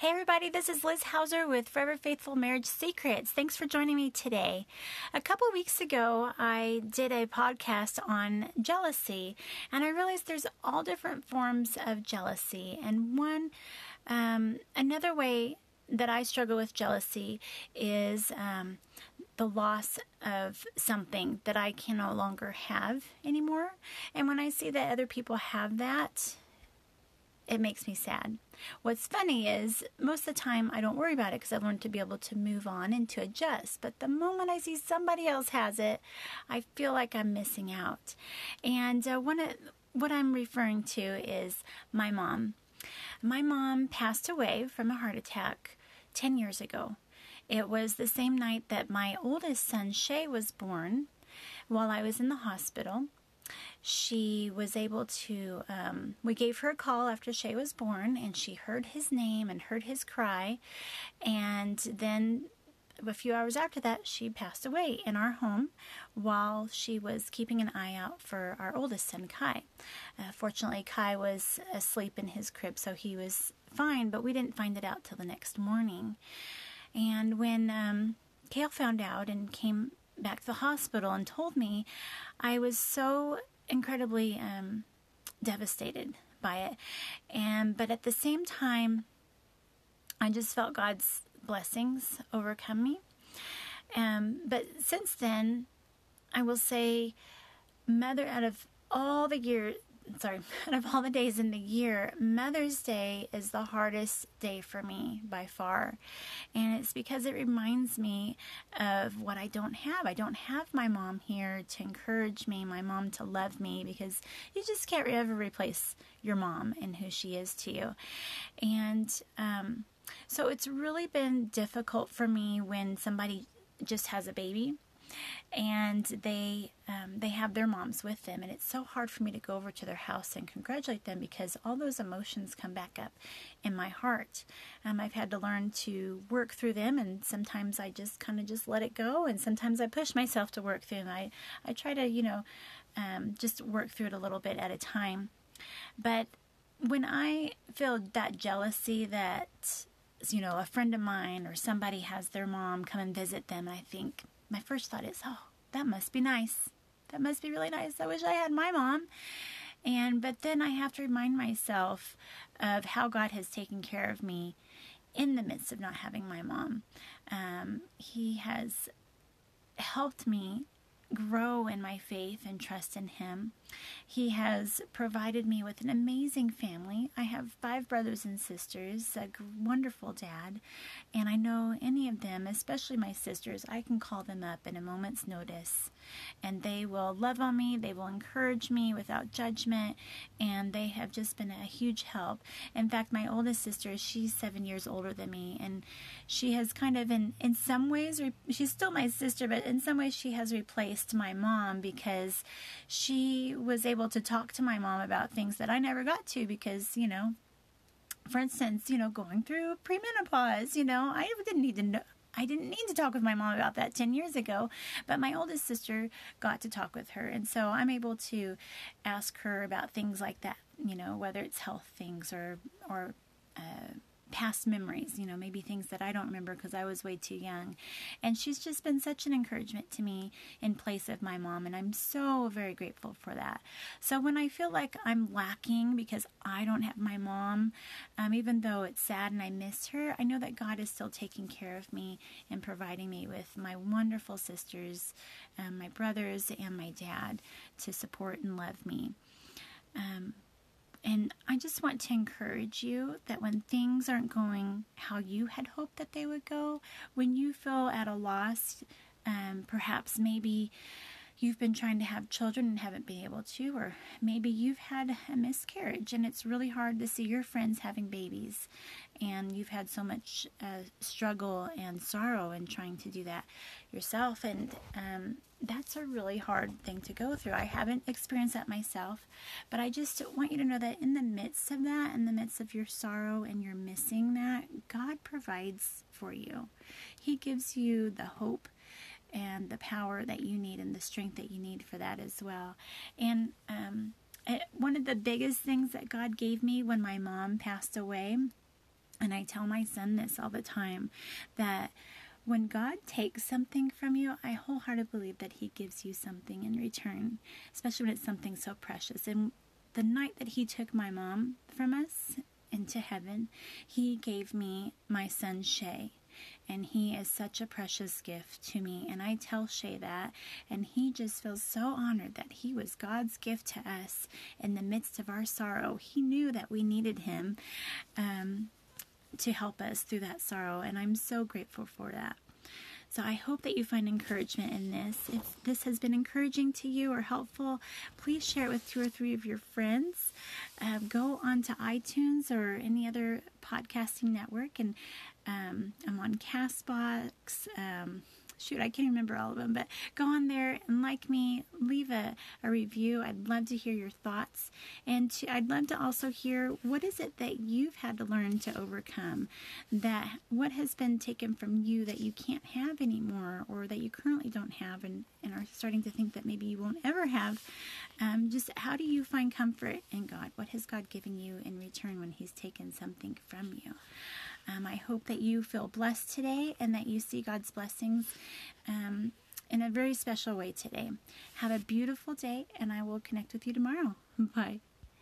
Hey, everybody, this is Liz Hauser with Forever Faithful Marriage Secrets. Thanks for joining me today. A couple weeks ago, I did a podcast on jealousy, and I realized there's all different forms of jealousy. And one, um, another way that I struggle with jealousy is um, the loss of something that I can no longer have anymore. And when I see that other people have that, it makes me sad. What's funny is most of the time I don't worry about it because I've learned to be able to move on and to adjust. But the moment I see somebody else has it, I feel like I'm missing out. And uh, one of, what I'm referring to is my mom. My mom passed away from a heart attack 10 years ago. It was the same night that my oldest son, Shay, was born while I was in the hospital she was able to, um, we gave her a call after Shay was born, and she heard his name and heard his cry. And then a few hours after that, she passed away in our home while she was keeping an eye out for our oldest son, Kai. Uh, fortunately, Kai was asleep in his crib, so he was fine, but we didn't find it out till the next morning. And when um, Kale found out and came back to the hospital and told me, I was so incredibly um, devastated by it. And but at the same time, I just felt God's blessings overcome me. Um, but since then, I will say, Mother, out of all the years sorry, out of all the days in the year, Mother's Day is the hardest day for me by far. And it's because it reminds me of what I don't have. I don't have my mom here to encourage me, my mom to love me, because you just can't ever replace your mom and who she is to you. And um, so it's really been difficult for me when somebody just has a baby and they um, they have their moms with them and it's so hard for me to go over to their house and congratulate them because all those emotions come back up in my heart. Um, i've had to learn to work through them and sometimes i just kind of just let it go and sometimes i push myself to work through them. I, I try to you know um, just work through it a little bit at a time. But when i feel that jealousy that you know a friend of mine or somebody has their mom come and visit them i think my first thought is, oh, that must be nice. That must be really nice. I wish I had my mom. And but then I have to remind myself of how God has taken care of me in the midst of not having my mom. Um, he has helped me grow in my faith and trust in Him. He has provided me with an amazing family. I have five brothers and sisters, a wonderful dad, and I know any of them, especially my sisters, I can call them up in a moment's notice, and they will love on me, they will encourage me without judgment, and they have just been a huge help. In fact, my oldest sister, she's seven years older than me, and she has kind of, in, in some ways, she's still my sister, but in some ways, she has replaced my mom because she was able to talk to my mom about things that I never got to because, you know, for instance, you know, going through premenopause, you know, I didn't need to know. I didn't need to talk with my mom about that 10 years ago, but my oldest sister got to talk with her. And so I'm able to ask her about things like that, you know, whether it's health things or, or, uh, past memories, you know, maybe things that I don't remember because I was way too young. And she's just been such an encouragement to me in place of my mom, and I'm so very grateful for that. So when I feel like I'm lacking because I don't have my mom, um, even though it's sad and I miss her, I know that God is still taking care of me and providing me with my wonderful sisters, um, my brothers, and my dad to support and love me. Um, and I just want to encourage you that when things aren't going how you had hoped that they would go, when you feel at a loss, um, perhaps maybe you've been trying to have children and haven't been able to, or maybe you've had a miscarriage and it's really hard to see your friends having babies and you've had so much uh, struggle and sorrow in trying to do that yourself. And um, that's a really hard thing to go through. I haven't experienced that myself, but I just want you to know that in the midst of that, in the midst of your sorrow and you're missing that, God provides for you. He gives you the hope and the power that you need and the strength that you need for that as well. And um, one of the biggest things that God gave me when my mom passed away, and I tell my son this all the time, that when God takes something from you, I wholeheartedly believe that He gives you something in return, especially when it's something so precious. And the night that He took my mom from us into heaven, He gave me my son Shay and he is such a precious gift to me. And I tell Shay that, and he just feels so honored that he was God's gift to us in the midst of our sorrow. He knew that we needed him um, to help us through that sorrow, and I'm so grateful for that. So I hope that you find encouragement in this. If this has been encouraging to you or helpful, please share it with two or three of your friends. Um, go onto iTunes or any other podcasting network and um, I'm on Castbox. Um, shoot, I can't remember all of them, but go on there and like me, leave a, a review. I'd love to hear your thoughts. And to, I'd love to also hear what is it that you've had to learn to overcome? That what has been taken from you that you can't have anymore or that you currently don't have and, and are starting to think that maybe you won't ever have? Um, just how do you find comfort in God? What has God given you in return when He's taken something from you? Um, I hope that you feel blessed today and that you see God's blessings um, in a very special way today. Have a beautiful day, and I will connect with you tomorrow. Bye.